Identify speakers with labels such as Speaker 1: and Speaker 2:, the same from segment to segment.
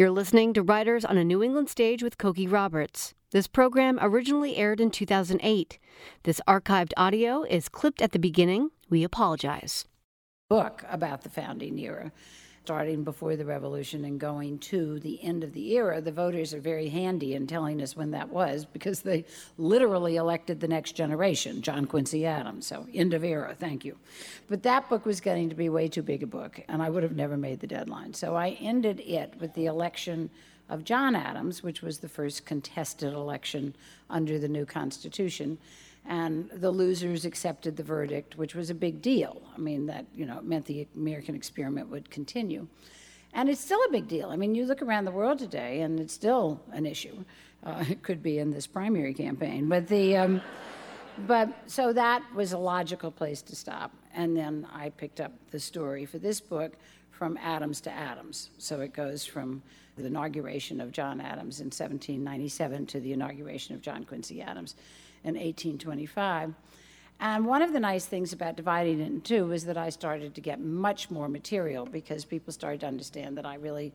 Speaker 1: You're listening to Writers on a New England Stage with Cokie Roberts. This program originally aired in 2008. This archived audio is clipped at the beginning. We apologize.
Speaker 2: Book about the founding era starting before the revolution and going to the end of the era, the voters are very handy in telling us when that was because they literally elected the next generation, John Quincy Adams. So, end of era, thank you. But that book was getting to be way too big a book, and I would have never made the deadline. So, I ended it with the election of John Adams, which was the first contested election under the new Constitution and the losers accepted the verdict, which was a big deal. I mean, that you know meant the American experiment would continue, and it's still a big deal. I mean, you look around the world today, and it's still an issue. Uh, it could be in this primary campaign, but the. Um, but so that was a logical place to stop. And then I picked up the story for this book from Adams to Adams. So it goes from the inauguration of John Adams in 1797 to the inauguration of John Quincy Adams in 1825. And one of the nice things about dividing it in two was that I started to get much more material because people started to understand that I really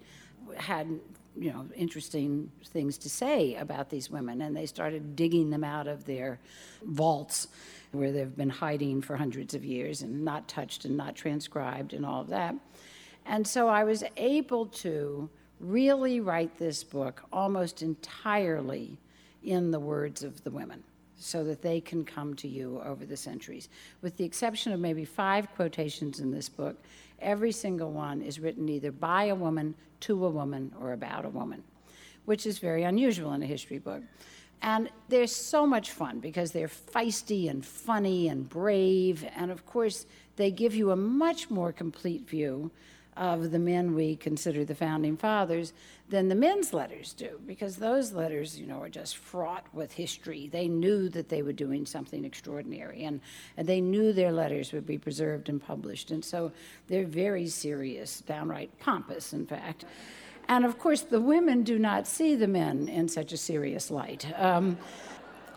Speaker 2: had, you know, interesting things to say about these women, and they started digging them out of their vaults where they've been hiding for hundreds of years and not touched and not transcribed and all of that. And so I was able to really write this book almost entirely in the words of the women so that they can come to you over the centuries. With the exception of maybe five quotations in this book, every single one is written either by a woman, to a woman, or about a woman, which is very unusual in a history book. And they're so much fun because they're feisty and funny and brave. And of course, they give you a much more complete view of the men we consider the founding fathers than the men's letters do, because those letters, you know, are just fraught with history. They knew that they were doing something extraordinary, and, and they knew their letters would be preserved and published. And so they're very serious, downright pompous, in fact. And of course, the women do not see the men in such a serious light. Um,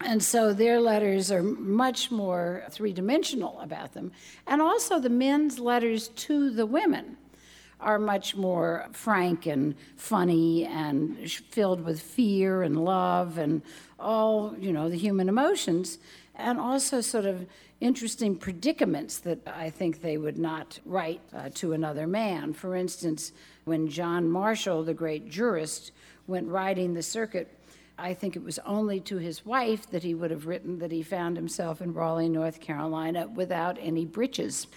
Speaker 2: and so their letters are much more three dimensional about them. And also the men's letters to the women are much more frank and funny and filled with fear and love and all, you know, the human emotions, and also sort of interesting predicaments that I think they would not write uh, to another man. For instance, when John Marshall, the great jurist, went riding the circuit, I think it was only to his wife that he would have written that he found himself in Raleigh, North Carolina, without any breeches.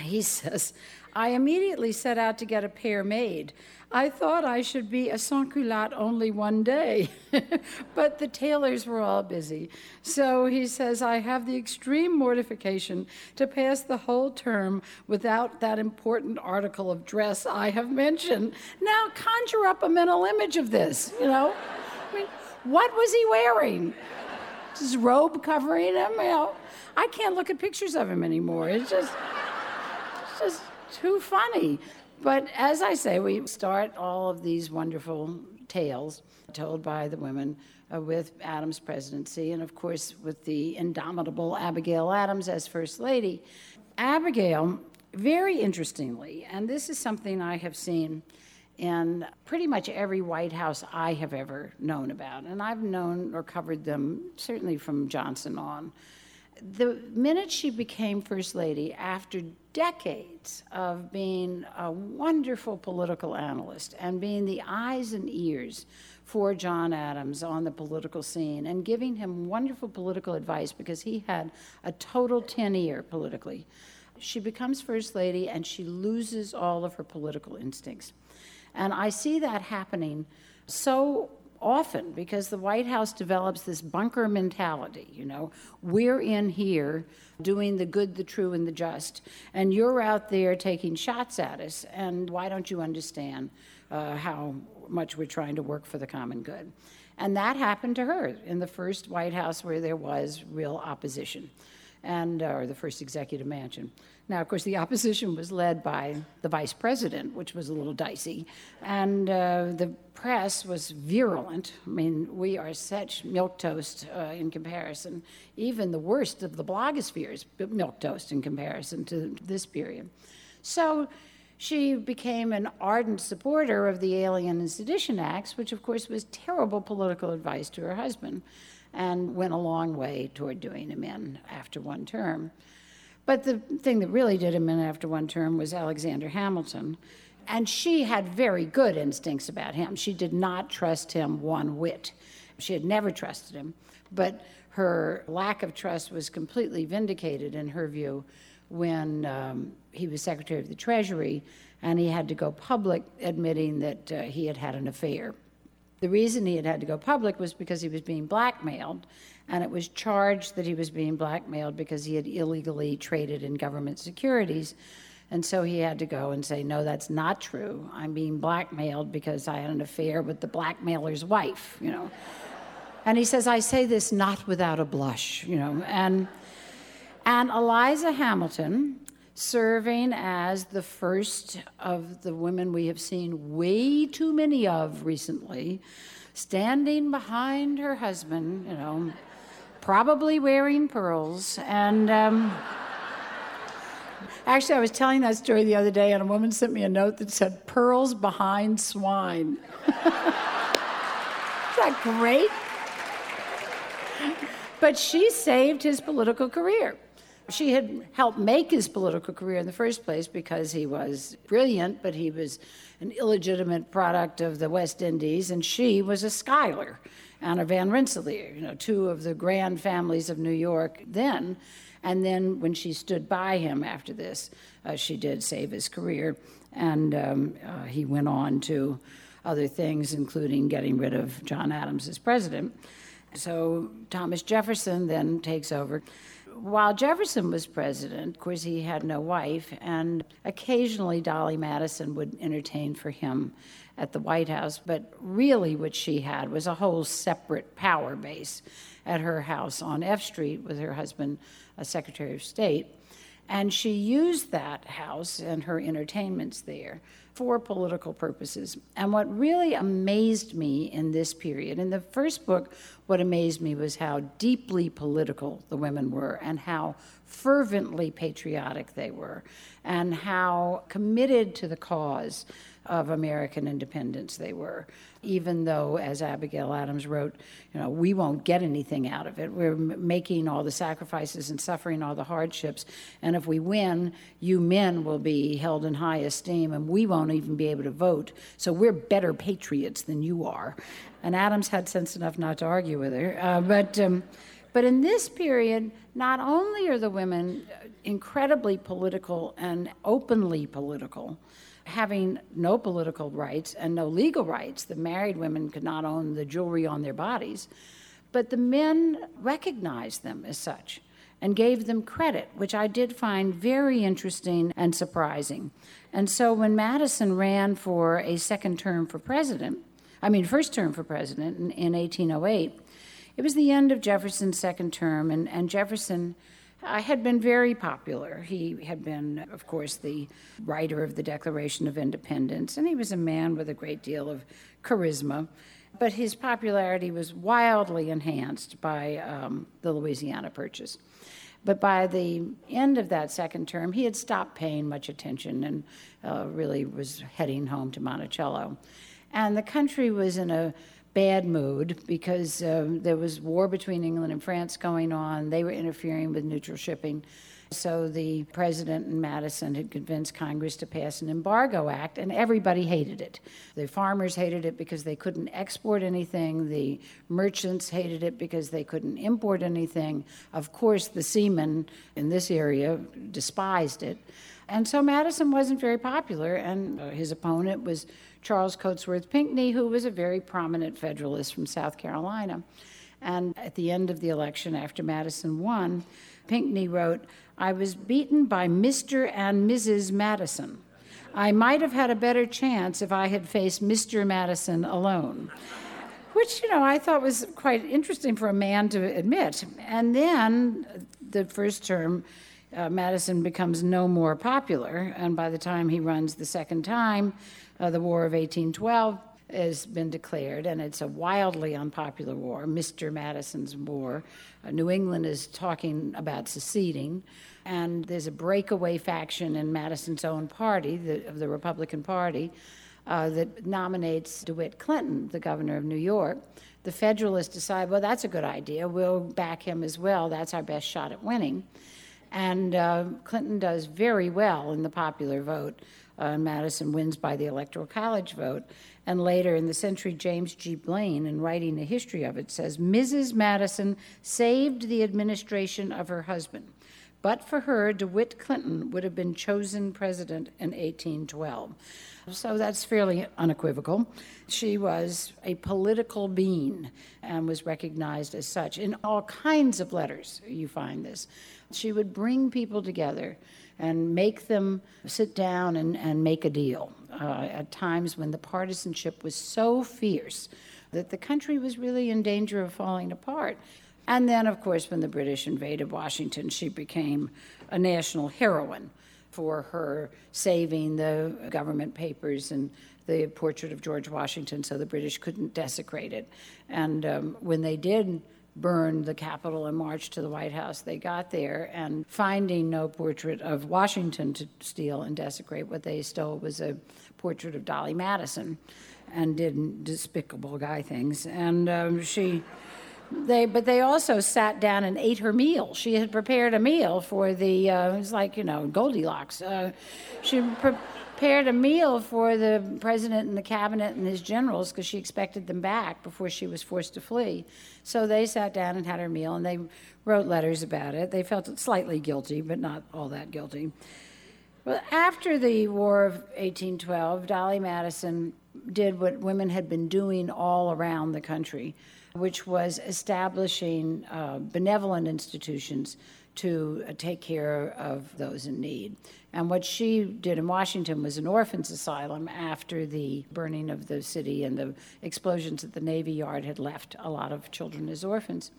Speaker 2: He says, I immediately set out to get a pair made. I thought I should be a sans culotte only one day, but the tailors were all busy. So he says, I have the extreme mortification to pass the whole term without that important article of dress I have mentioned. Now conjure up a mental image of this, you know? I mean, what was he wearing? His robe covering him? You know, I can't look at pictures of him anymore. It's just, it's just too funny. But as I say, we start all of these wonderful tales told by the women uh, with Adams' presidency, and of course with the indomitable Abigail Adams as First Lady. Abigail, very interestingly, and this is something I have seen in pretty much every White House I have ever known about, and I've known or covered them certainly from Johnson on the minute she became First Lady, after decades of being a wonderful political analyst and being the eyes and ears for John Adams on the political scene and giving him wonderful political advice because he had a total 10 ear politically, she becomes First Lady and she loses all of her political instincts. And I see that happening so often because the White House develops this bunker mentality. You know, we're in here doing the good, the true, and the just, and you're out there taking shots at us. And why don't you understand uh, how much we're trying to work for the common good? And that happened to her in the first White House where there was real opposition, and uh, or the first executive mansion. Now, of course, the opposition was led by the vice president, which was a little dicey, and uh, the press was virulent. I mean, we are such milquetoast uh, in comparison. Even the worst of the blogosphere is milquetoast in comparison to this period. So she became an ardent supporter of the Alien and Sedition Acts, which, of course, was terrible political advice to her husband, and went a long way toward doing him in after one term. But the thing that really did him in after one term was Alexander Hamilton. And she had very good instincts about him. She did not trust him one whit. She had never trusted him. But her lack of trust was completely vindicated, in her view, when um, he was Secretary of the Treasury and he had to go public admitting that uh, he had had an affair. The reason he had had to go public was because he was being blackmailed, and it was charged that he was being blackmailed because he had illegally traded in government securities. And so he had to go and say, No, that's not true. I'm being blackmailed because I had an affair with the blackmailer's wife, you know. And he says, I say this not without a blush, you know. And, and Eliza Hamilton, serving as the first of the women we have seen way too many of recently, standing behind her husband, you know, probably wearing pearls. And um, actually, I was telling that story the other day, and a woman sent me a note that said, Pearls behind swine. Isn't that great? But she saved his political career. She had helped make his political career in the first place because he was brilliant, but he was an illegitimate product of the West Indies, and she was a Schuyler, Anna Van Rensselaer, you know, two of the grand families of New York then. And then when she stood by him after this, uh, she did save his career, and um, uh, he went on to other things, including getting rid of John Adams as president. So Thomas Jefferson then takes over. While Jefferson was president, of course, he had no wife, and occasionally Dolley Madison would entertain for him at the White House. But really, what she had was a whole separate power base at her house on F Street with her husband, a Secretary of State. And she used that house and her entertainments there for political purposes. And what really amazed me in this period, in the first book, what amazed me was how deeply political the women were and how fervently patriotic they were and how committed to the cause of American independence they were. Even though, as Abigail Adams wrote, you know, we won't get anything out of it. We're m- making all the sacrifices and suffering all the hardships. And if we win, you men will be held in high esteem, and we won't even be able to vote. So we're better patriots than you are. And Adams had sense enough not to argue with her. Uh, but, um, but in this period, not only are the women incredibly political and openly political, having no political rights and no legal rights. The married women could not own the jewelry on their bodies. But the men recognized them as such and gave them credit, which I did find very interesting and surprising. And so when Madison ran for a second term for president, I mean, first term for president in, in 1808, it was the end of Jefferson's second term, and, and Jefferson uh, had been very popular. He had been, of course, the writer of the Declaration of Independence, and he was a man with a great deal of charisma. But his popularity was wildly enhanced by um, the Louisiana Purchase. But by the end of that second term, he had stopped paying much attention and uh, really was heading home to Monticello. And the country was in a bad mood because um, there was war between England and France going on. They were interfering with neutral shipping. So the president and Madison had convinced Congress to pass an embargo act, and everybody hated it. The farmers hated it because they couldn't export anything. The merchants hated it because they couldn't import anything. Of course, the seamen in this area despised it. And so Madison wasn't very popular, and uh, his opponent was Charles Cotesworth Pinckney, who was a very prominent Federalist from South Carolina. And at the end of the election, after Madison won, Pinckney wrote, I was beaten by Mr. and Mrs. Madison. I might have had a better chance if I had faced Mr. Madison alone. Which, you know, I thought was quite interesting for a man to admit. And then the first term, uh, Madison becomes no more popular, and by the time he runs the second time, uh, the War of 1812, has been declared, and it's a wildly unpopular war, Mr. Madison's War. Uh, New England is talking about seceding, and there's a breakaway faction in Madison's own party, the, of the Republican Party, uh, that nominates DeWitt Clinton, the governor of New York. The Federalists decide, well, that's a good idea. We'll back him as well. That's our best shot at winning. And uh, Clinton does very well in the popular vote. Uh, Madison wins by the Electoral College vote. And later in the century, James G. Blaine, in writing a history of it, says Mrs. Madison saved the administration of her husband. But for her, DeWitt Clinton would have been chosen president in 1812. So that's fairly unequivocal. She was a political being and was recognized as such. In all kinds of letters, you find this. She would bring people together and make them sit down and, and make a deal uh, at times when the partisanship was so fierce that the country was really in danger of falling apart. And then, of course, when the British invaded Washington, she became a national heroine for her saving the government papers and the portrait of George Washington so the British couldn't desecrate it. And um, when they did burn the Capitol and march to the White House. They got there and finding no portrait of Washington to steal and desecrate, what they stole was a portrait of Dolley Madison and did despicable guy things. And um, she. They, but they also sat down and ate her meal. She had prepared a meal for the, uh, it was like, you know, Goldilocks. Uh, she pre- prepared a meal for the president and the cabinet and his generals because she expected them back before she was forced to flee. So they sat down and had her meal and they wrote letters about it. They felt slightly guilty, but not all that guilty. Well, after the War of 1812, Dolley Madison did what women had been doing all around the country, which was establishing uh, benevolent institutions to uh, take care of those in need. And what she did in Washington was an orphans asylum after the burning of the city and the explosions at the Navy Yard had left a lot of children as orphans.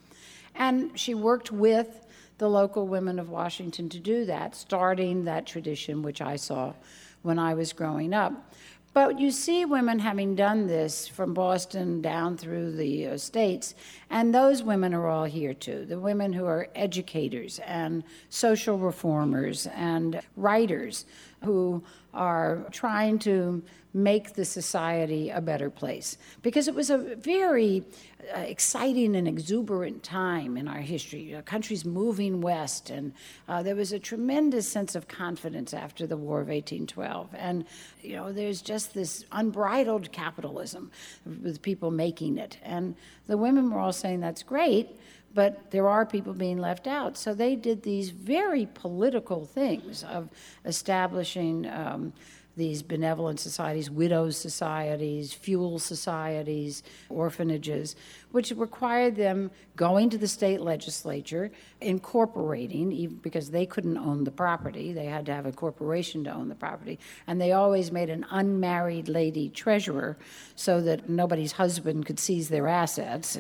Speaker 2: And she worked with the local women of Washington to do that, starting that tradition, which I saw when I was growing up. But you see women having done this from Boston down through the uh, states, and those women are all here too. The women who are educators and social reformers and writers who are trying to make the society a better place. Because it was a very uh, exciting and exuberant time in our history. Uh, country's moving west, and uh, there was a tremendous sense of confidence after the War of 1812. And, you know, there's just this unbridled capitalism with people making it. And the women were all saying that's great, but there are people being left out. So they did these very political things of establishing. Um, these benevolent societies, widows' societies, fuel societies, orphanages, which required them going to the state legislature, incorporating, even because they couldn't own the property, they had to have a corporation to own the property, and they always made an unmarried lady treasurer so that nobody's husband could seize their assets.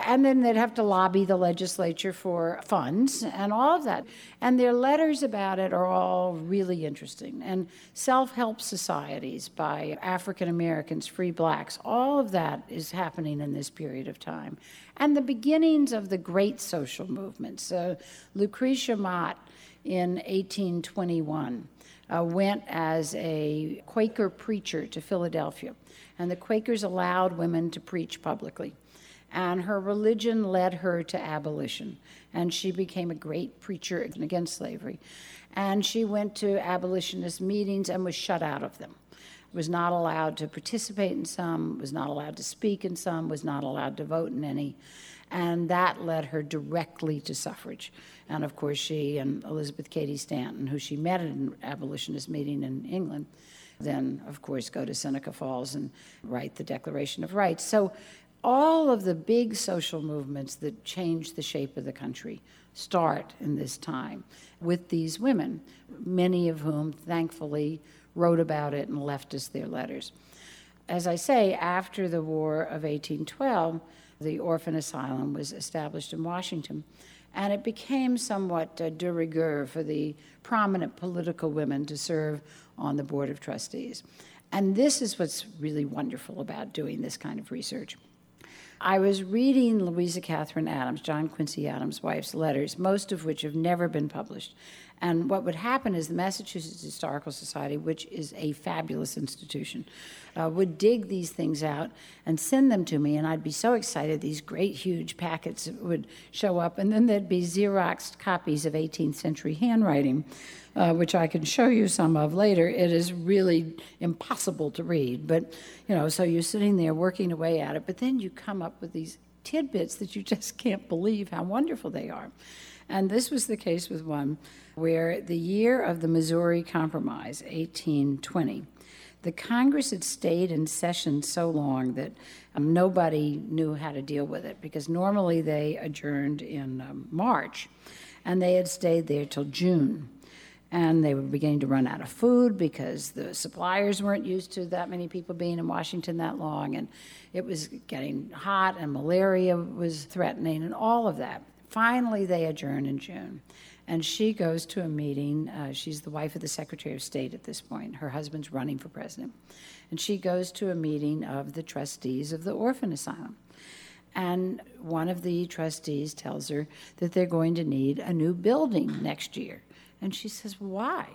Speaker 2: And then they'd have to lobby the legislature for funds and all of that. And their letters about it are all really interesting. And self help societies by African Americans, free blacks, all of that is happening in this period of time. And the beginnings of the great social movements. Uh, Lucretia Mott in 1821 uh, went as a Quaker preacher to Philadelphia. And the Quakers allowed women to preach publicly and her religion led her to abolition. And she became a great preacher against slavery. And she went to abolitionist meetings and was shut out of them. Was not allowed to participate in some, was not allowed to speak in some, was not allowed to vote in any. And that led her directly to suffrage. And of course, she and Elizabeth Cady Stanton, who she met at an abolitionist meeting in England, then, of course, go to Seneca Falls and write the Declaration of Rights. So all of the big social movements that change the shape of the country start in this time with these women, many of whom, thankfully, wrote about it and left us their letters. As I say, after the War of 1812, the orphan asylum was established in Washington, and it became somewhat uh, de rigueur for the prominent political women to serve on the Board of Trustees. And this is what's really wonderful about doing this kind of research. I was reading Louisa Catherine Adams, John Quincy Adams' wife's letters, most of which have never been published. And what would happen is the Massachusetts Historical Society, which is a fabulous institution, uh, would dig these things out and send them to me, and I'd be so excited. These great, huge packets would show up, and then there'd be Xeroxed copies of 18th century handwriting. Uh, which I can show you some of later, it is really impossible to read. But, you know, so you're sitting there working away at it, but then you come up with these tidbits that you just can't believe how wonderful they are. And this was the case with one where the year of the Missouri Compromise, 1820, the Congress had stayed in session so long that um, nobody knew how to deal with it because normally they adjourned in um, March and they had stayed there till June. And they were beginning to run out of food because the suppliers weren't used to that many people being in Washington that long. And it was getting hot, and malaria was threatening, and all of that. Finally, they adjourn in June. And she goes to a meeting. Uh, she's the wife of the Secretary of State at this point. Her husband's running for president. And she goes to a meeting of the trustees of the orphan asylum. And one of the trustees tells her that they're going to need a new building next year. And she says, Why?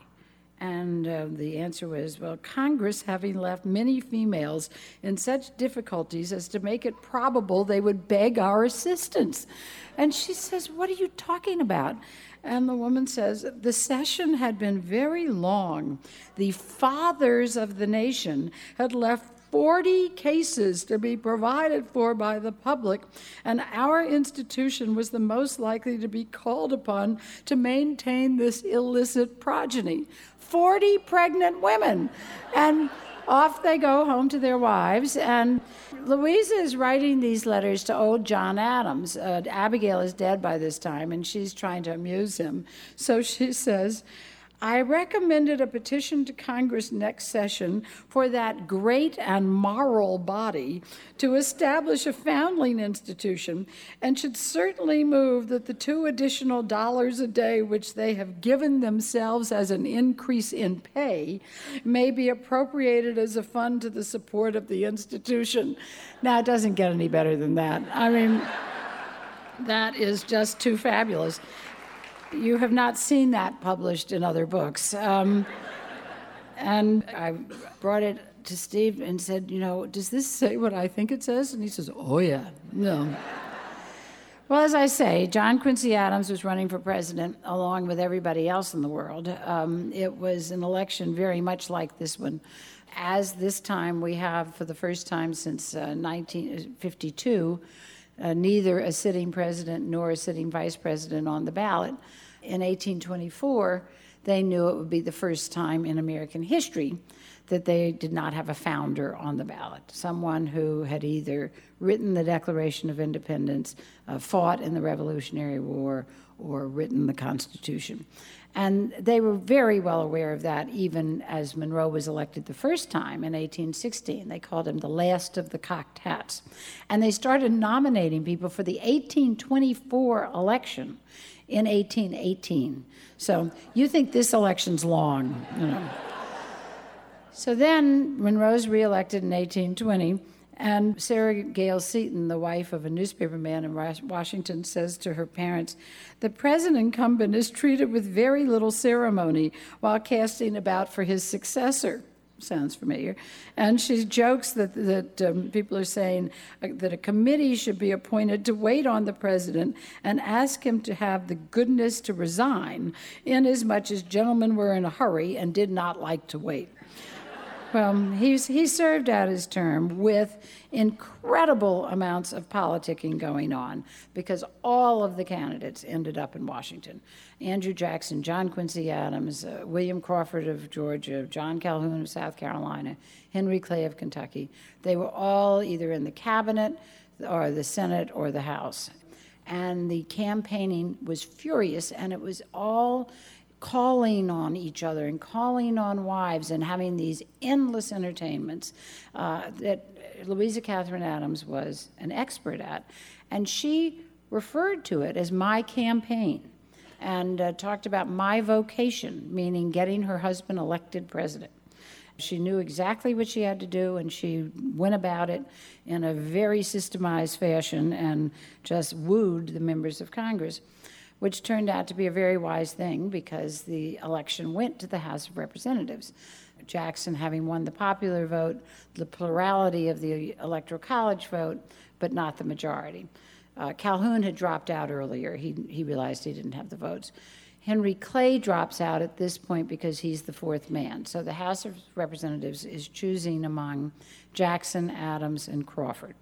Speaker 2: And uh, the answer was, well, Congress having left many females in such difficulties as to make it probable they would beg our assistance. And she says, What are you talking about? And the woman says, The session had been very long. The fathers of the nation had left 40 cases to be provided for by the public, and our institution was the most likely to be called upon to maintain this illicit progeny. 40 pregnant women. And off they go home to their wives. And Louisa is writing these letters to old John Adams. Uh, Abigail is dead by this time, and she's trying to amuse him. So she says, I recommended a petition to Congress next session for that great and moral body to establish a foundling institution and should certainly move that the two additional dollars a day which they have given themselves as an increase in pay may be appropriated as a fund to the support of the institution. Now, it doesn't get any better than that. I mean, that is just too fabulous you have not seen that published in other books. Um, and I brought it to Steve and said, you know, does this say what I think it says? And he says, oh, yeah, no. well, as I say, John Quincy Adams was running for president along with everybody else in the world. Um, it was an election very much like this one. As this time we have, for the first time since uh, 1952, uh, neither a sitting president nor a sitting vice president on the ballot. In 1824, they knew it would be the first time in American history that they did not have a founder on the ballot, someone who had either written the Declaration of Independence, uh, fought in the Revolutionary War, or written the Constitution. And they were very well aware of that, even as Monroe was elected the first time in 1816. They called him the last of the cocked hats. And they started nominating people for the 1824 election in 1818. So you think this election's long, you know. So then Monroe's reelected in 1820. And Sarah Gales Seaton, the wife of a newspaperman in Washington, says to her parents, The present incumbent is treated with very little ceremony while casting about for his successor. Sounds familiar. And she jokes that, that um, people are saying uh, that a committee should be appointed to wait on the president and ask him to have the goodness to resign, inasmuch as gentlemen were in a hurry and did not like to wait. Well, he's, he served out his term with incredible amounts of politicking going on because all of the candidates ended up in Washington. Andrew Jackson, John Quincy Adams, uh, William Crawford of Georgia, John Calhoun of South Carolina, Henry Clay of Kentucky. They were all either in the cabinet or the Senate or the House. And the campaigning was furious, and it was all calling on each other and calling on wives and having these endless entertainments uh, that Louisa Catherine Adams was an expert at. And she referred to it as my campaign and uh, talked about my vocation, meaning getting her husband elected president. She knew exactly what she had to do, and she went about it in a very systemized fashion and just wooed the members of Congress, which turned out to be a very wise thing because the election went to the House of Representatives. Jackson having won the popular vote, the plurality of the Electoral College vote, but not the majority. Uh, Calhoun had dropped out earlier. He, he realized he didn't have the votes. Henry Clay drops out at this point because he's the fourth man. So the House of Representatives is choosing among Jackson, Adams, and Crawford.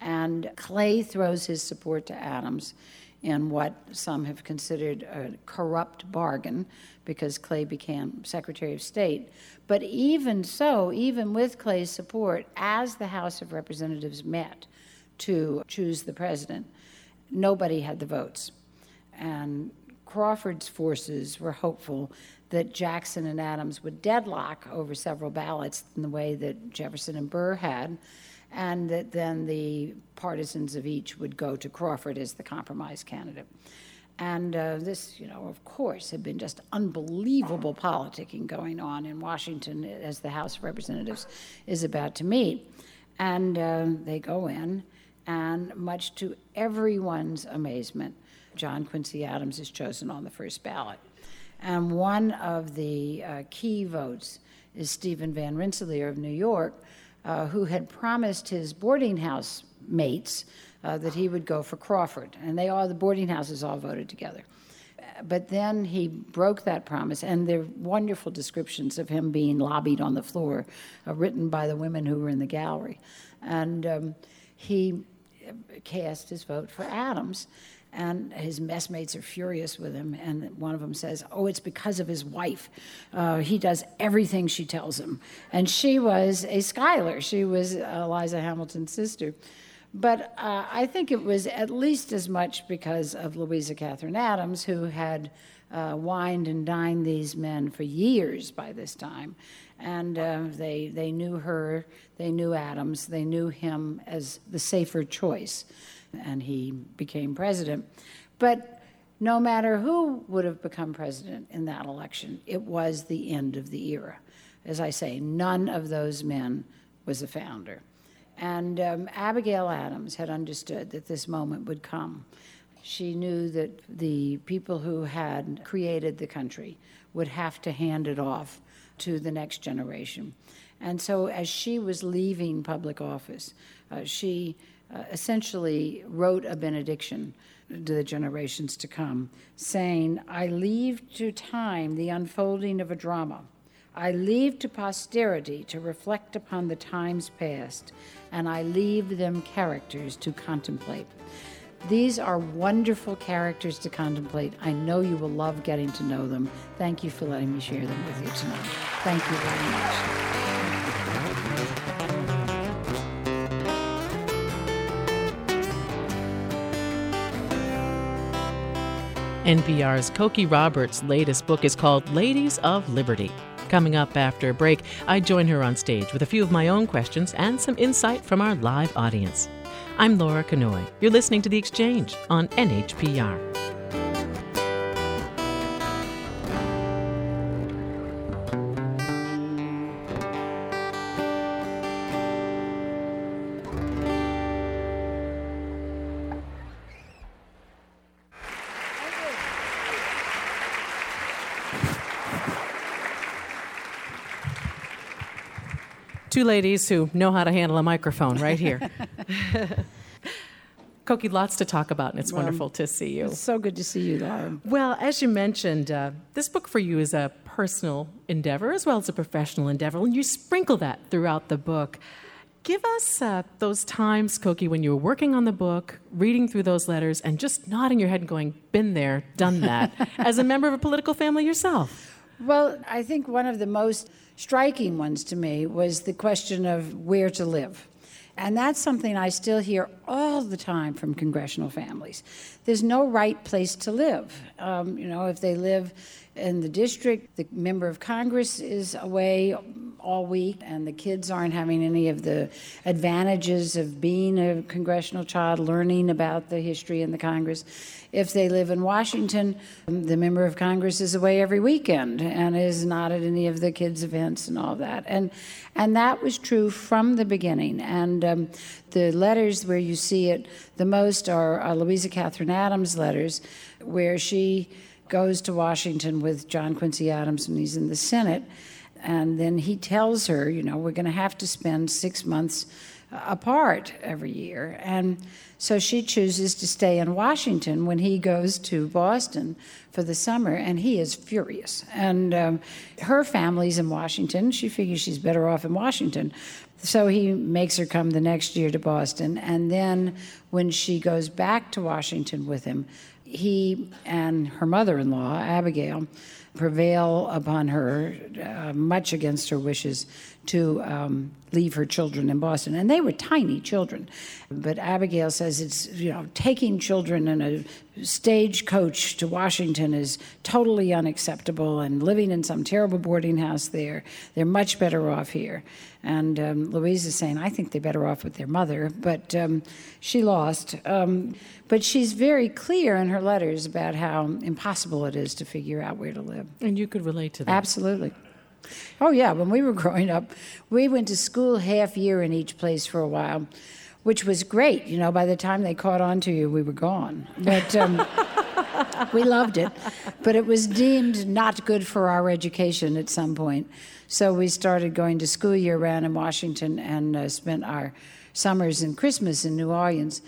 Speaker 2: And Clay throws his support to Adams in what some have considered a corrupt bargain because Clay became Secretary of State. But even so, even with Clay's support, as the House of Representatives met to choose the president, nobody had the votes. And Crawford's forces were hopeful that Jackson and Adams would deadlock over several ballots in the way that Jefferson and Burr had, and that then the partisans of each would go to Crawford as the compromise candidate. And uh, this, you know, of course, had been just unbelievable politicking going on in Washington as the House of Representatives is about to meet. And uh, they go in, and much to everyone's amazement, John Quincy Adams is chosen on the first ballot. And one of the uh, key votes is Stephen Van Rensselaer of New York, uh, who had promised his boarding house mates uh, that he would go for Crawford. And they all, the boarding houses all voted together. But then he broke that promise, and there are wonderful descriptions of him being lobbied on the floor, uh, written by the women who were in the gallery. And um, he cast his vote for Adams and his messmates are furious with him. And one of them says, "Oh, it's because of his wife. Uh, he does everything she tells him." And she was a Schuyler. She was Eliza Hamilton's sister. But uh, I think it was at least as much because of Louisa Catherine Adams, who had uh, wined and dined these men for years by this time. And uh, they, they knew her, they knew Adams, they knew him as the safer choice and he became president. But no matter who would have become president in that election, it was the end of the era. As I say, none of those men was a founder. And um, Abigail Adams had understood that this moment would come. She knew that the people who had created the country would have to hand it off to the next generation. And so, as she was leaving public office, uh, she uh, essentially wrote a benediction to the generations to come, saying, I leave to time the unfolding of a drama. I leave to posterity to reflect upon the times past, and I leave them characters to contemplate. These are wonderful characters to contemplate. I know you will love getting to know them. Thank you for letting me share them with you tonight. Thank you very much.
Speaker 3: NPR's Cokie Roberts' latest book is called Ladies of Liberty. Coming up after a break, I join her on stage with a few of my own questions and some insight from our live audience. I'm Laura Knoy. You're listening to The Exchange on NHPR. Two ladies who know how to handle a microphone right here. Cokie, lots to talk about, and it's well, wonderful to see you.
Speaker 2: It's so good to see you, Laura.
Speaker 3: Well, as you mentioned, uh, this book for you is a personal endeavor as well as a professional endeavor, and you sprinkle that throughout the book. Give us uh, those times, Cokie, when you were working on the book, reading through those letters, and just nodding your head and going, been there, done that, as a member of a political family yourself.
Speaker 2: Well, I think one of the most striking ones to me was the question of where to live. And that's something I still hear all the time from congressional families. There's no right place to live. Um, you know, if they live in the district, the member of Congress is away all week, and the kids aren't having any of the advantages of being a congressional child, learning about the history in the Congress. If they live in Washington, the member of Congress is away every weekend and is not at any of the kids' events and all that. And and that was true from the beginning. And um, the letters where you see it the most are uh, Louisa Catherine Adams letters, where she goes to Washington with John Quincy Adams when he's in the Senate. And then he tells her, you know, we're going to have to spend six months apart every year. And so she chooses to stay in Washington when he goes to Boston for the summer, and he is furious. And um, her family's in Washington. She figures she's better off in Washington. So he makes her come the next year to Boston. And then when she goes back to Washington with him, he and her mother in law, Abigail, prevail upon her, uh, much against her wishes, to um, leave her children in Boston. And they were tiny children. But Abigail says it's, you know, taking children in a stagecoach to Washington is totally unacceptable and living in some terrible boarding house there. They're much better off here. And um, Louise is saying, I think they're better off with their mother, but um, she lost. Um, but she's very clear in her letters about how impossible it is to figure out where to live.
Speaker 3: And you could relate to that.
Speaker 2: Absolutely. Oh, yeah. When we were growing up, we went to school half year in each place for a while, which was great. You know, by the time they caught on to you, we were gone. But um, we loved it. But it was deemed not good for our education at some point. So we started going to school year round in Washington and uh, spent our summers and Christmas in New Orleans.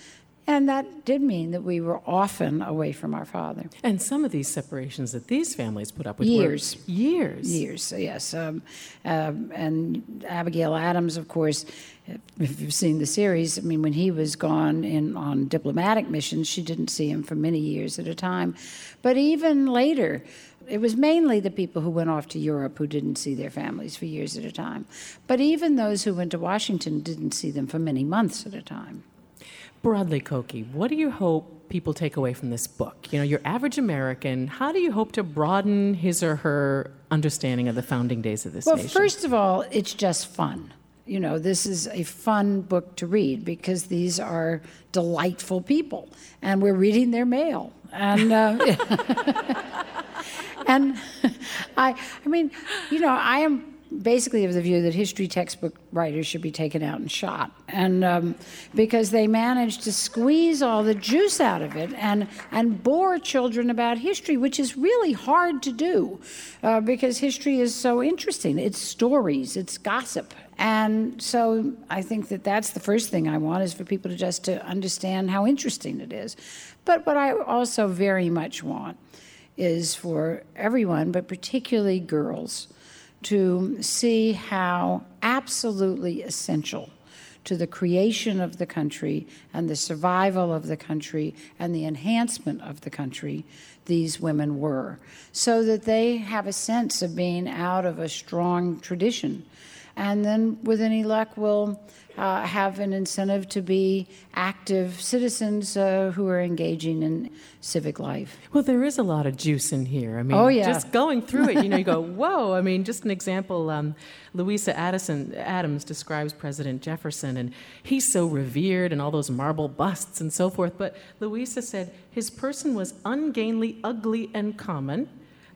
Speaker 2: And that did mean that we were often away from our father.
Speaker 3: And some of these separations that these families put up with
Speaker 2: years,
Speaker 3: years,
Speaker 2: years. Yes, um, uh, and Abigail Adams, of course. If you've seen the series, I mean, when he was gone in on diplomatic missions, she didn't see him for many years at a time. But even later, it was mainly the people who went off to Europe who didn't see their families for years at a time. But even those who went to Washington didn't see them for many months at a time
Speaker 3: broadly, Cokie, what do you hope people take away from this book? You know, your average American, how do you hope to broaden his or her understanding of the founding days of this
Speaker 2: well,
Speaker 3: nation?
Speaker 2: Well, first of all, it's just fun. You know, this is a fun book to read because these are delightful people, and we're reading their mail. And uh, and I, I mean, you know, I am basically of the view that history textbook writers should be taken out and shot, and um, because they manage to squeeze all the juice out of it and and bore children about history, which is really hard to do, uh, because history is so interesting. It's stories, it's gossip, and so I think that that's the first thing I want is for people to just to understand how interesting it is. But what I also very much want is for everyone, but particularly girls to see how absolutely essential to the creation of the country and the survival of the country and the enhancement of the country these women were, so that they have a sense of being out of a strong tradition. And then, with any luck, we'll uh, have an incentive to be active citizens uh, who are engaging in civic life.
Speaker 3: Well, there is a lot of juice in here. I mean,
Speaker 2: oh, yeah.
Speaker 3: just going through it, you know, you go, whoa. I mean, just an example. Um, Louisa Addison, Adams describes President Jefferson, and he's so revered, and all those marble busts and so forth. But Louisa said his person was ungainly, ugly, and common.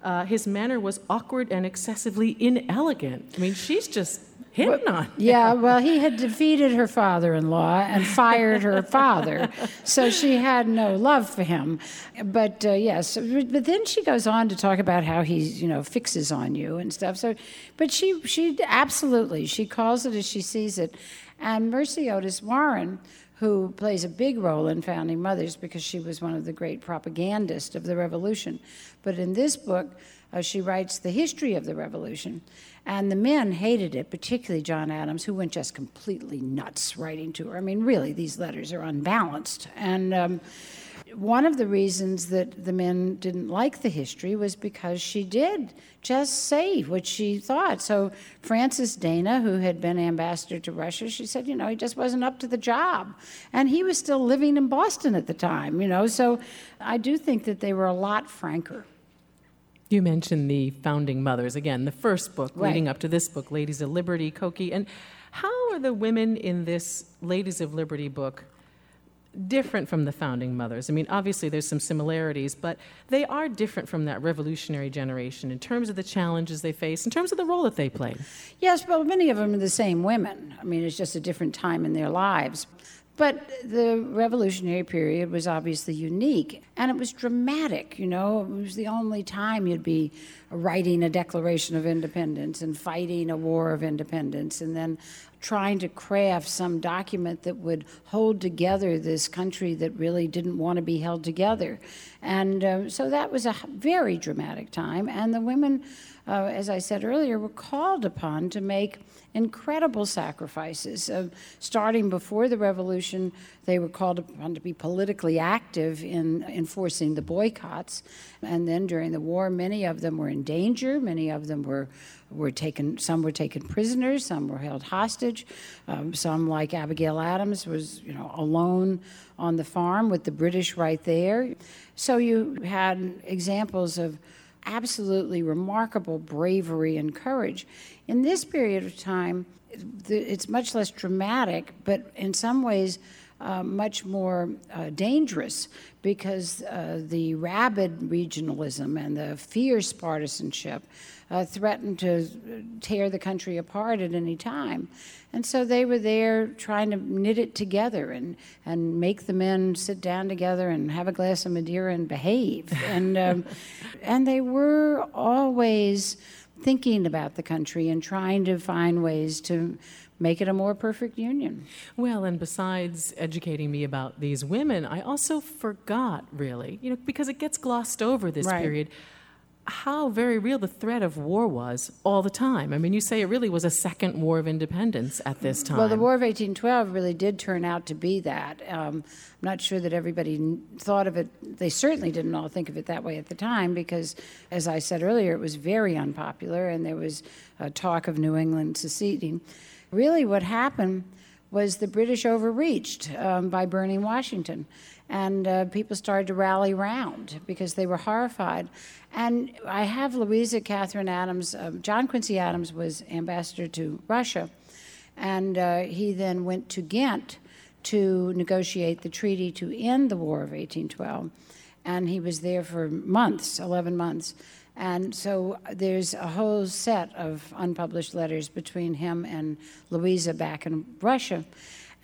Speaker 3: Uh, his manner was awkward and excessively inelegant. I mean, she's just hitting well, on.
Speaker 2: Yeah, well, he had defeated her father in law and fired her father. So she had no love for him. But uh, yes, but then she goes on to talk about how he, you know, fixes on you and stuff. So, but she, she absolutely, she calls it as she sees it. And Mercy Otis Warren, who plays a big role in founding mothers because she was one of the great propagandists of the revolution. But in this book, uh, she writes the history of the revolution. And the men hated it, particularly John Adams, who went just completely nuts writing to her. I mean, really, these letters are unbalanced. And um, one of the reasons that the men didn't like the history was because she did just say what she thought. So Francis Dana, who had been ambassador to Russia, she said, you know, he just wasn't up to the job. And he was still living in Boston at the time, you know. So I do think that they were a lot franker.
Speaker 3: You mentioned the founding mothers again, the first book
Speaker 2: Right.
Speaker 3: leading up to this book, Ladies of Liberty, Cokie. And how are the women in this Ladies of Liberty book different from the founding mothers? I mean, obviously there's some similarities, but they are different from that revolutionary generation in terms of the challenges they face, in terms of the role that they played.
Speaker 2: Yes, but many of them are the same women. I mean, it's just a different time in their lives. But the revolutionary period was obviously unique and it was dramatic. You know, it was the only time you'd be writing a Declaration of Independence and fighting a war of independence and then trying to craft some document that would hold together this country that really didn't want to be held together. And uh, so that was a very dramatic time. And the women, uh, as I said earlier, were called upon to make incredible sacrifices. Uh, starting before the revolution, they were called upon to be politically active in enforcing the boycotts. And then during the war, many of them were in danger. Many of them were were taken. Some were taken prisoners. Some were held hostage. Um, some, like Abigail Adams, was you know alone on the farm with the British right there. So you had examples of absolutely remarkable bravery and courage. In this period of time, it's much less dramatic, but in some ways, uh, much more uh, dangerous because uh, the rabid regionalism and the fierce partisanship uh, threatened to tear the country apart at any time. And so they were there trying to knit it together and, and make the men sit down together and have a glass of Madeira and behave. And, um, and they were always thinking about the country and trying to find ways to make it a more perfect union.
Speaker 3: Well, and besides educating me about these women, I also forgot really, you know, because it gets glossed over this
Speaker 2: Right.
Speaker 3: period, how very real the threat of war was all the time. I mean, you say it really was a second war of independence at this time.
Speaker 2: Well, the War of 1812 really did turn out to be that. Um, I'm not sure that everybody thought of it, they certainly didn't all think of it that way at the time because, as I said earlier, it was very unpopular and there was uh, talk of New England seceding. Really, what happened was the British overreached um, by burning Washington. And uh, people started to rally round because they were horrified. And I have Louisa Catherine Adams, uh, John Quincy Adams was ambassador to Russia. And uh, he then went to Ghent to negotiate the treaty to end the War of 1812. And he was there for months, 11 months. And so there's a whole set of unpublished letters between him and Louisa back in Russia.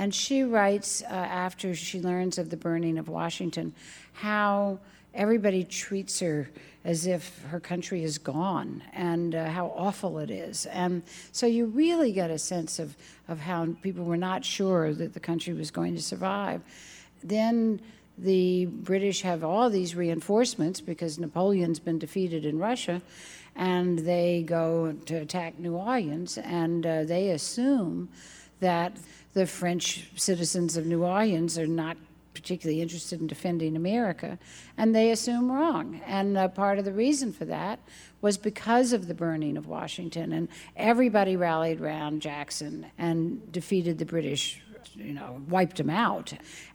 Speaker 2: And she writes, uh, after she learns of the burning of Washington, how everybody treats her as if her country is gone and uh, how awful it is. And so you really get a sense of, of how people were not sure that the country was going to survive. Then the British have all these reinforcements because Napoleon's been defeated in Russia, and they go to attack New Orleans, and uh, they assume that the French citizens of New Orleans are not particularly interested in defending America, and they assume wrong. And uh, part of the reason for that was because of the burning of Washington, and everybody rallied around Jackson and defeated the British, you know, wiped them out.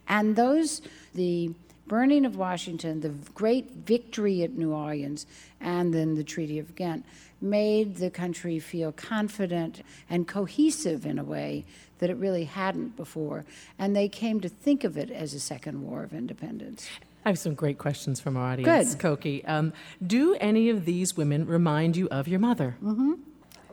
Speaker 2: And those, the burning of Washington, the great victory at New Orleans, and then the Treaty of Ghent made the country feel confident and cohesive in a way that it really hadn't before. And they came to think of it as a second war of independence.
Speaker 3: I have some great questions from our audience,
Speaker 2: Good.
Speaker 3: Cokie. Um, do any of these women remind you of your mother?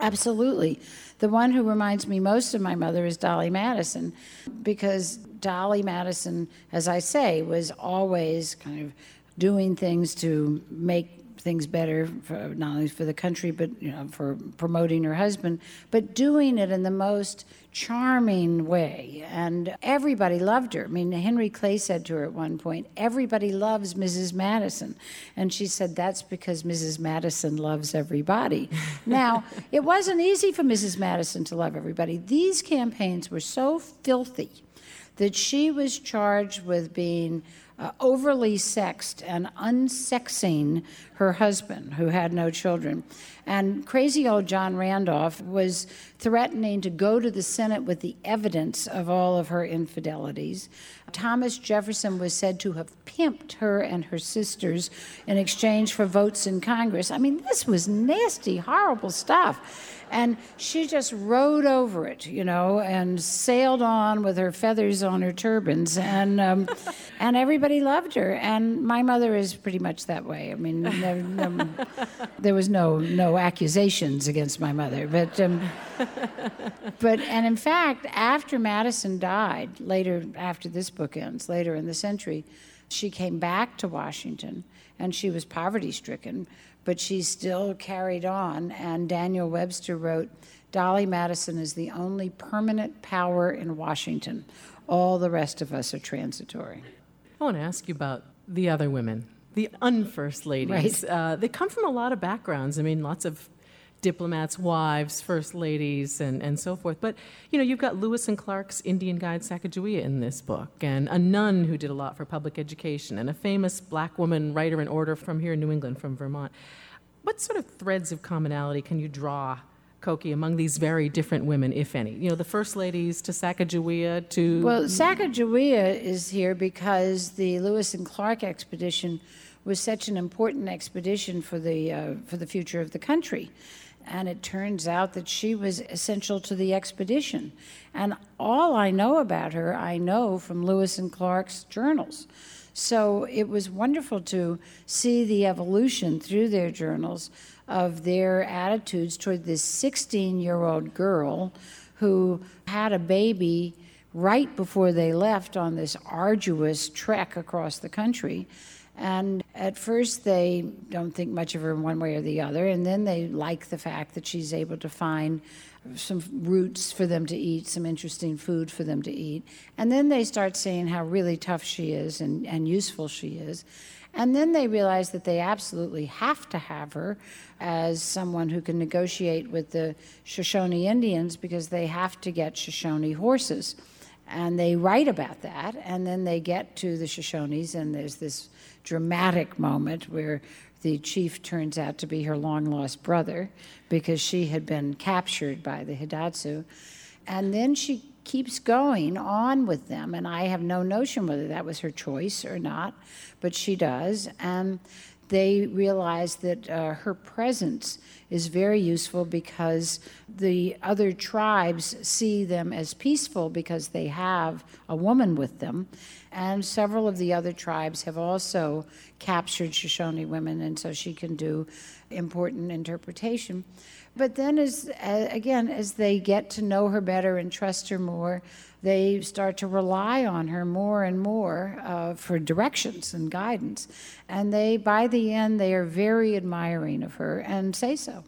Speaker 2: Absolutely. The one who reminds me most of my mother is Dolley Madison, because Dolley Madison, as I say, was always kind of doing things to make things better for not only for the country but you know for promoting her husband but doing it in the most charming way. And everybody loved her. I mean henry clay said to her at one point everybody loves mrs madison. And she said that's because mrs madison loves everybody. Now it wasn't easy for mrs madison to love everybody. These campaigns were so filthy that she was charged with being uh, overly sexed and unsexing her husband, who had no children. And crazy old John Randolph was threatening to go to the Senate with the evidence of all of her infidelities. Thomas Jefferson was said to have pimped her and her sisters in exchange for votes in Congress. I mean, this was nasty, horrible stuff. And she just rode over it, you know, and sailed on with her feathers on her turbans, and um, and everybody loved her. And my mother is pretty much that way. I mean, there, um, there was no no accusations against my mother, but um, but and in fact, after Madison died, later after this book ends, later in the century, she came back to Washington, and she was poverty stricken but she still carried on. And Daniel Webster wrote Dolley Madison is the only permanent power in Washington. All the rest of us are transitory.
Speaker 3: I want to ask you about the other women, the unfirst ladies.
Speaker 2: Right.
Speaker 3: Uh, they come from a lot of backgrounds. I mean, lots of diplomats' wives, first ladies, and, and so forth. But, you know, you've got Lewis and Clark's Indian Guide Sacagawea in this book, and a nun who did a lot for public education, and a famous black woman writer and orator from here in New England, from Vermont. What sort of threads of commonality can you draw Cokie, among these very different women, if any? You know, the first ladies to Sacagawea to.
Speaker 2: Well, Sacagawea is here because the Lewis and Clark expedition was such an important expedition for the, uh, for the future of the country and it turns out that she was essential to the expedition. And all I know about her, I know from Lewis and Clark's journals. So it was wonderful to see the evolution through their journals of their attitudes toward this 16 year old girl who had a baby right before they left on this arduous trek across the country and at first, they don't think much of her one way or the other. And then they like the fact that she's able to find some roots for them to eat, some interesting food for them to eat. And then they start seeing how really tough she is and, and useful she is. And then they realize that they absolutely have to have her as someone who can negotiate with the Shoshone Indians because they have to get Shoshone horses. And they write about that, and then they get to the Shoshones, and there's this dramatic moment where the chief turns out to be her long lost brother because she had been captured by the Hidatsa. And then she keeps going on with them, and I have no notion whether that was her choice or not, but she does. And they realize that uh, her presence is very useful because the other tribes see them as peaceful because they have a woman with them. And several of the other tribes have also captured Shoshone women, and so she can do important interpretation. But then, as uh, again, as they get to know her better and trust her more, they start to rely on her more and more uh, for directions and guidance. And they, by the end, they are very admiring of her and say so.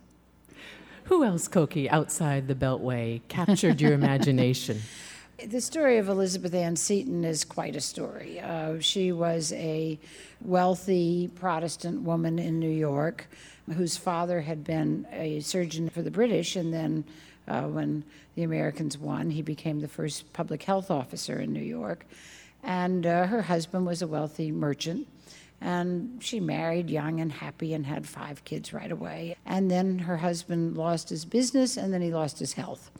Speaker 3: Who else, Cokie, outside the Beltway, captured your imagination?
Speaker 2: The story of Elizabeth Ann Seton is quite a story. Uh, she was a wealthy Protestant woman in New York whose father had been a surgeon for the British, and then uh, when the Americans won, he became the first public health officer in New York. And uh, her husband was a wealthy merchant. And she married young and happy and had five kids right away. And then her husband lost his business and then he lost his health.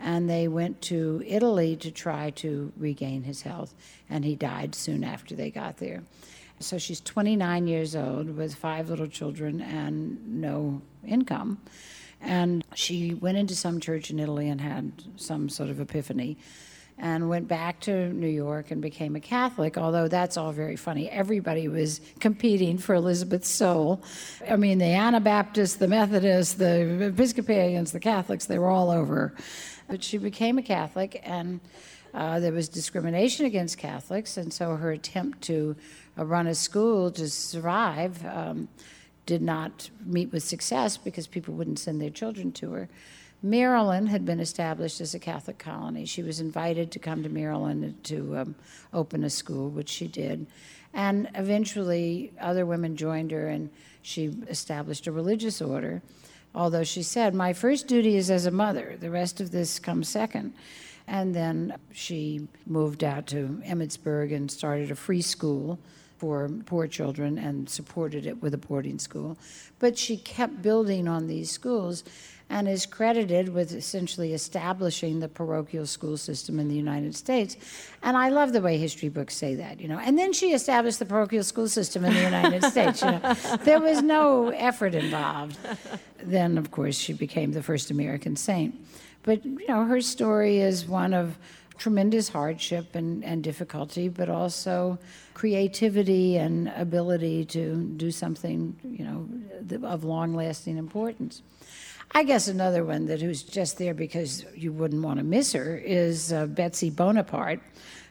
Speaker 2: And they went to Italy to try to regain his health. And he died soon after they got there. So she's 29 years old with five little children and no income. And she went into some church in Italy and had some sort of epiphany and went back to New York and became a Catholic, although that's all very funny. Everybody was competing for Elizabeth's soul. I mean, the Anabaptists, the Methodists, the Episcopalians, the Catholics, they were all over. But she became a Catholic, and uh, there was discrimination against Catholics, and so her attempt to uh, run a school to survive. Um, did not meet with success because people wouldn't send their children to her. Maryland had been established as a Catholic colony. She was invited to come to Maryland to um, open a school, which she did. And eventually, other women joined her, and she established a religious order. Although she said, My first duty is as a mother, the rest of this comes second. And then she moved out to Emmitsburg and started a free school for poor children and supported it with a boarding school. But she kept building on these schools and is credited with essentially establishing the parochial school system in the United States. And I love the way history books say that, you know. And then she established the parochial school system in the United States, you know. There was no effort involved. Then, of course, she became the first American saint. But, you know, her story is one of tremendous hardship and, and difficulty, but also creativity and ability to do something, you know, of long lasting importance. I guess another one that who's just there because you wouldn't want to miss her is uh, Betsy Bonaparte,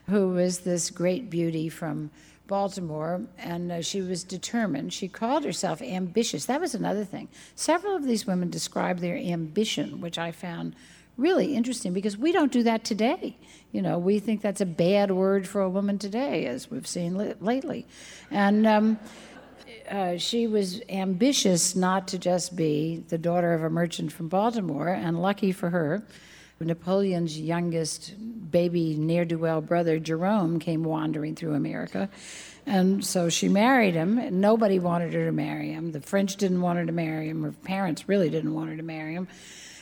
Speaker 2: who was this great beauty from Baltimore, and uh, she was determined. She called herself ambitious. That was another thing. Several of these women described their ambition, which I found really interesting because we don't do that today. You know, we think that's a bad word for a woman today, as we've seen li- lately. And um, uh, she was ambitious not to just be the daughter of a merchant from Baltimore, and lucky for her, Napoleon's youngest baby ne'er do well brother, Jerome, came wandering through America. And so she married him. Nobody wanted her to marry him. The French didn't want her to marry him. Her parents really didn't want her to marry him.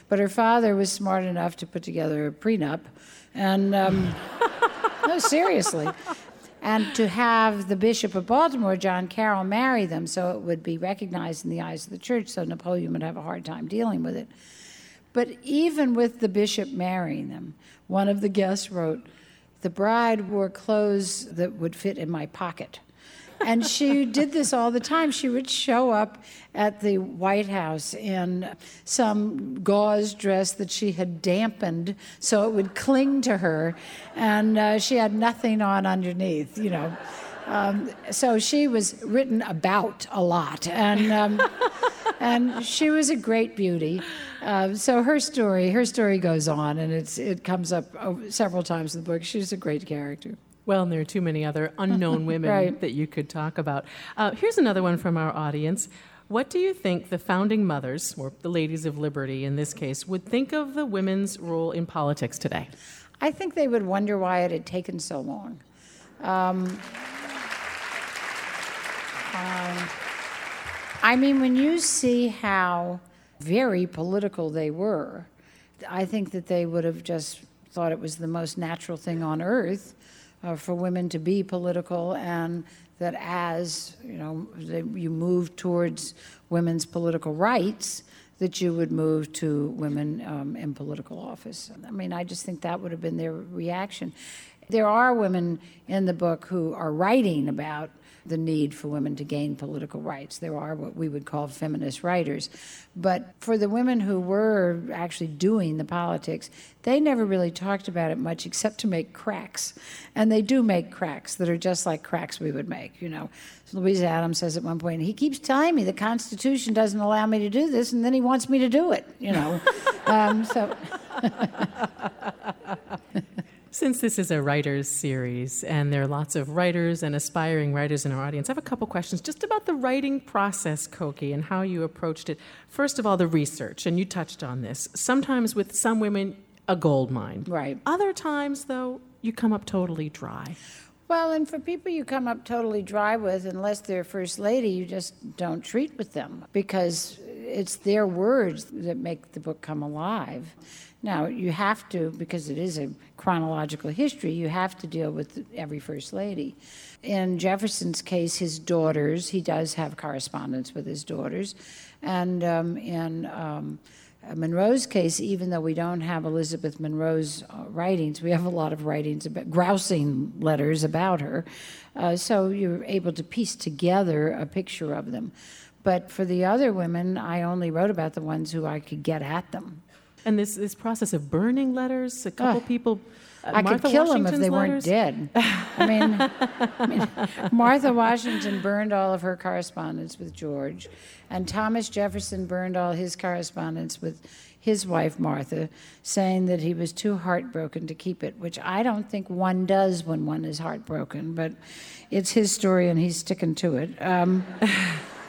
Speaker 2: But her father was smart enough to put together a prenup. And um, no, seriously and to have the Bishop of Baltimore, John Carroll, marry them so it would be recognized in the eyes of the church, so Napoleon would have a hard time dealing with it. But even with the bishop marrying them, one of the guests wrote, The bride wore clothes that would fit in my pocket and she did this all the time. She would show up at the White House in some gauze dress that she had dampened so it would cling to her, and uh, she had nothing on underneath, you know. Um, so she was written about a lot, and um, and she was a great beauty. Uh, so her story, her story goes on, and it's it comes up several times in the book. She's a great character.
Speaker 3: Well, and there are too many other unknown women
Speaker 2: right.
Speaker 3: that you could talk about. Uh, here's another one from our audience. What do you think the founding mothers, or the ladies of liberty in this case, would think of the women's role in politics today?
Speaker 2: I think they would wonder why it had taken so long. Um, um, I mean, when you see how very political they were, I think that they would have just thought it was the most natural thing on earth uh, for women to be political, and that as you know you move towards women's political rights, that you would move to women um, in political office. I mean, I just think that would have been their reaction. There are women in the book who are writing about the need for women to gain political rights. There are what we would call feminist writers. But for the women who were actually doing the politics, they never really talked about it much except to make cracks. And they do make cracks that are just like cracks we would make, you know. Louisa Adams says at one point, he keeps telling me the Constitution doesn't allow me to do this, and then he wants me to do it, you know. um, so.
Speaker 3: Since this is a writers series and there are lots of writers and aspiring writers in our audience, I have a couple questions just about the writing process, Cokie, and how you approached it. First of all, the research, and you touched on this. Sometimes with some women, a gold mine.
Speaker 2: Right.
Speaker 3: Other times, though, you come up totally dry.
Speaker 2: Well, and for people you come up totally dry with, unless they're first lady, you just don't treat with them because it's their words that make the book come alive. Now, you have to, because it is a chronological history, you have to deal with every First Lady. In Jefferson's case, his daughters, he does have correspondence with his daughters. And um, in um, Monroe's case, even though we don't have Elizabeth Monroe's uh, writings, we have a lot of writings about grousing letters about her. Uh, so you're able to piece together a picture of them. But for the other women, I only wrote about the ones who I could get at them.
Speaker 3: And this, this process of burning letters, a couple people. Uh,
Speaker 2: I
Speaker 3: Martha
Speaker 2: could kill them if they
Speaker 3: letters.
Speaker 2: weren't dead. I mean, I mean, Martha Washington burned all of her correspondence with George, and Thomas Jefferson burned all his correspondence with his wife Martha, saying that he was too heartbroken to keep it, which I don't think one does when one is heartbroken, but it's his story and he's sticking to it. Um,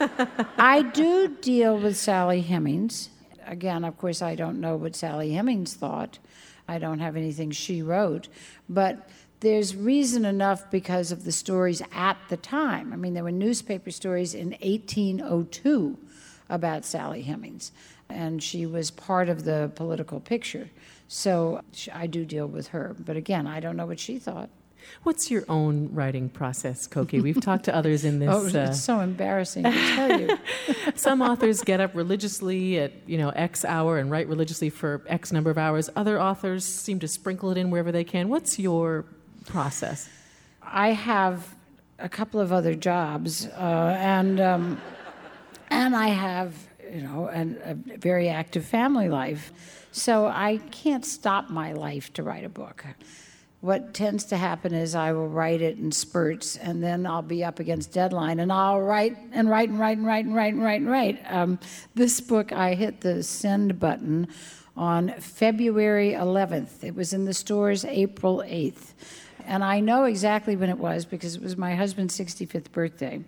Speaker 2: I do deal with Sally Hemings again, of course, I don't know what Sally Hemings thought. I don't have anything she wrote. But there's reason enough because of the stories at the time. I mean, there were newspaper stories in 1802 about Sally Hemings, and she was part of the political picture. So I do deal with her. But again, I don't know what she thought.
Speaker 3: What's your own writing process, Cokie? We've talked to others in this.
Speaker 2: oh, it's uh, so embarrassing to tell you.
Speaker 3: some authors get up religiously at you know X hour and write religiously for X number of hours. Other authors seem to sprinkle it in wherever they can. What's your process?
Speaker 2: I have a couple of other jobs, uh, and um, and I have you know an, a very active family life, so I can't stop my life to write a book what tends to happen is I will write it in spurts, and then I'll be up against deadline, and I'll write and write and write and write and write and write and write. Um, this book, I hit the send button on February 11th. It was in the stores April 8th, and I know exactly when it was because it was my husband's 65th birthday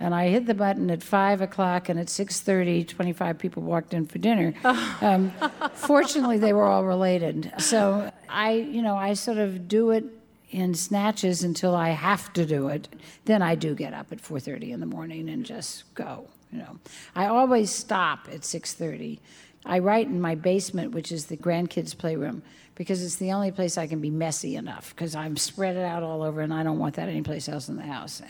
Speaker 2: and I hit the button at five o'clock, and at six thirty, 25 people walked in for dinner. Um, fortunately, they were all related. So I, you know, I sort of do it in snatches until I have to do it. Then I do get up at 4:30 in the morning and just go. You know, I always stop at 6:30. I write in my basement, which is the grandkids' playroom, because it's the only place I can be messy enough. Because I'm spread it out all over, and I don't want that anyplace else in the house.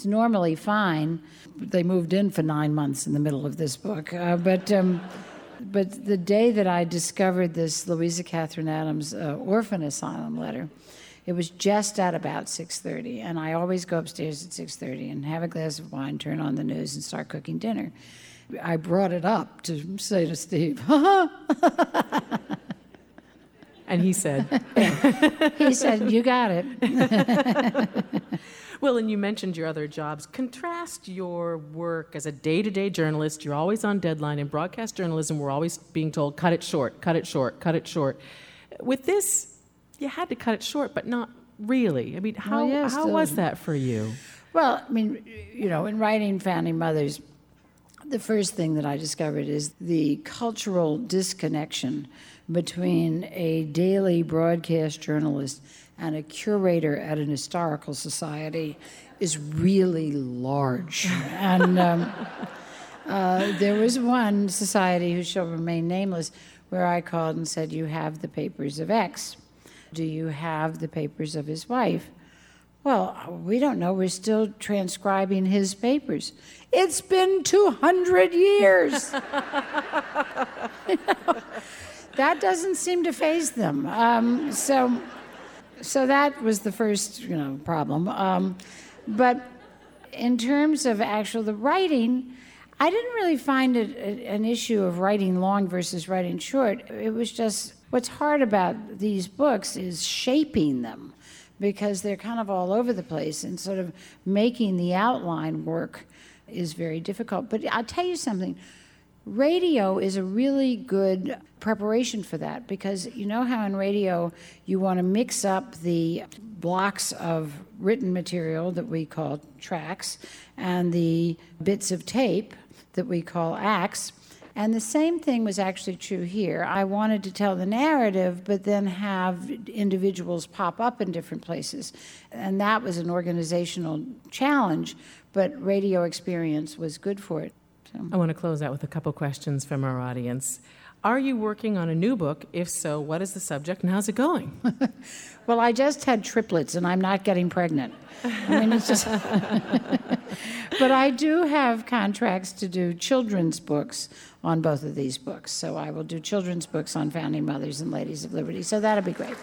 Speaker 2: It's normally fine. They moved in for nine months in the middle of this book, uh, but. Um, but the day that I discovered this Louisa Catherine Adams uh, orphan asylum letter, it was just at about 6.30 and i always go upstairs at 6.30 and have a glass of wine turn on the news and start cooking dinner i brought it up to say to steve
Speaker 3: and he said
Speaker 2: he said you got it
Speaker 3: well, and you mentioned your other jobs. Contrast your work as a day to day journalist. You're always on deadline. In broadcast journalism, we're always being told, cut it short, cut it short, cut it short. With this, you had to cut it short, but not really. I mean, how, well, yes, how uh, was that for you?
Speaker 2: Well, I mean, you know, in writing Founding Mothers, the first thing that I discovered is the cultural disconnection between a daily broadcast journalist and a curator at an historical society is really large. and um, uh, there was one society who shall remain nameless where I called and said, You have the papers of X. Do you have the papers of his wife? Well, we don't know. We're still transcribing his papers. It's been 200 years. you know, that doesn't seem to faze them. Um, so so that was the first, you know, problem. Um, but in terms of actual the writing, I didn't really find it an issue of writing long versus writing short. It was just what's hard about these books is shaping them because they're kind of all over the place and sort of making the outline work is very difficult. But I'll tell you something radio is a really good preparation for that because you know how in radio you want to mix up the blocks of written material that we call tracks and the bits of tape that we call acts. And the same thing was actually true here. I wanted to tell the narrative, but then have individuals pop up in different places. And that was an organizational challenge, but radio experience was good for it.
Speaker 3: So. I want to close out with a couple questions from our audience. Are you working on a new book? If so, what is the subject and how's it going?
Speaker 2: well, I just had triplets and I'm not getting pregnant. I mean, it's just. but I do have contracts to do children's books on both of these books. So I will do children's books on founding mothers and ladies of liberty. So that'll be great.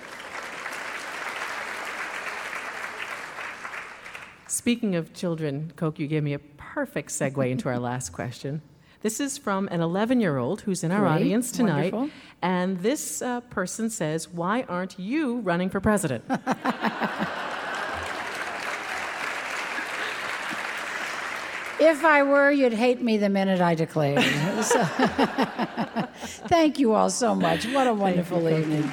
Speaker 3: Speaking of children, Cokie, you gave me a perfect segue into our last question. This is from an 11 year old who's in our Great. audience tonight.
Speaker 2: Wonderful.
Speaker 3: And this uh, person says, Why aren't you running for president?
Speaker 2: If I were, you'd hate me the minute I declared. so, thank you all so much. What a wonderful evening.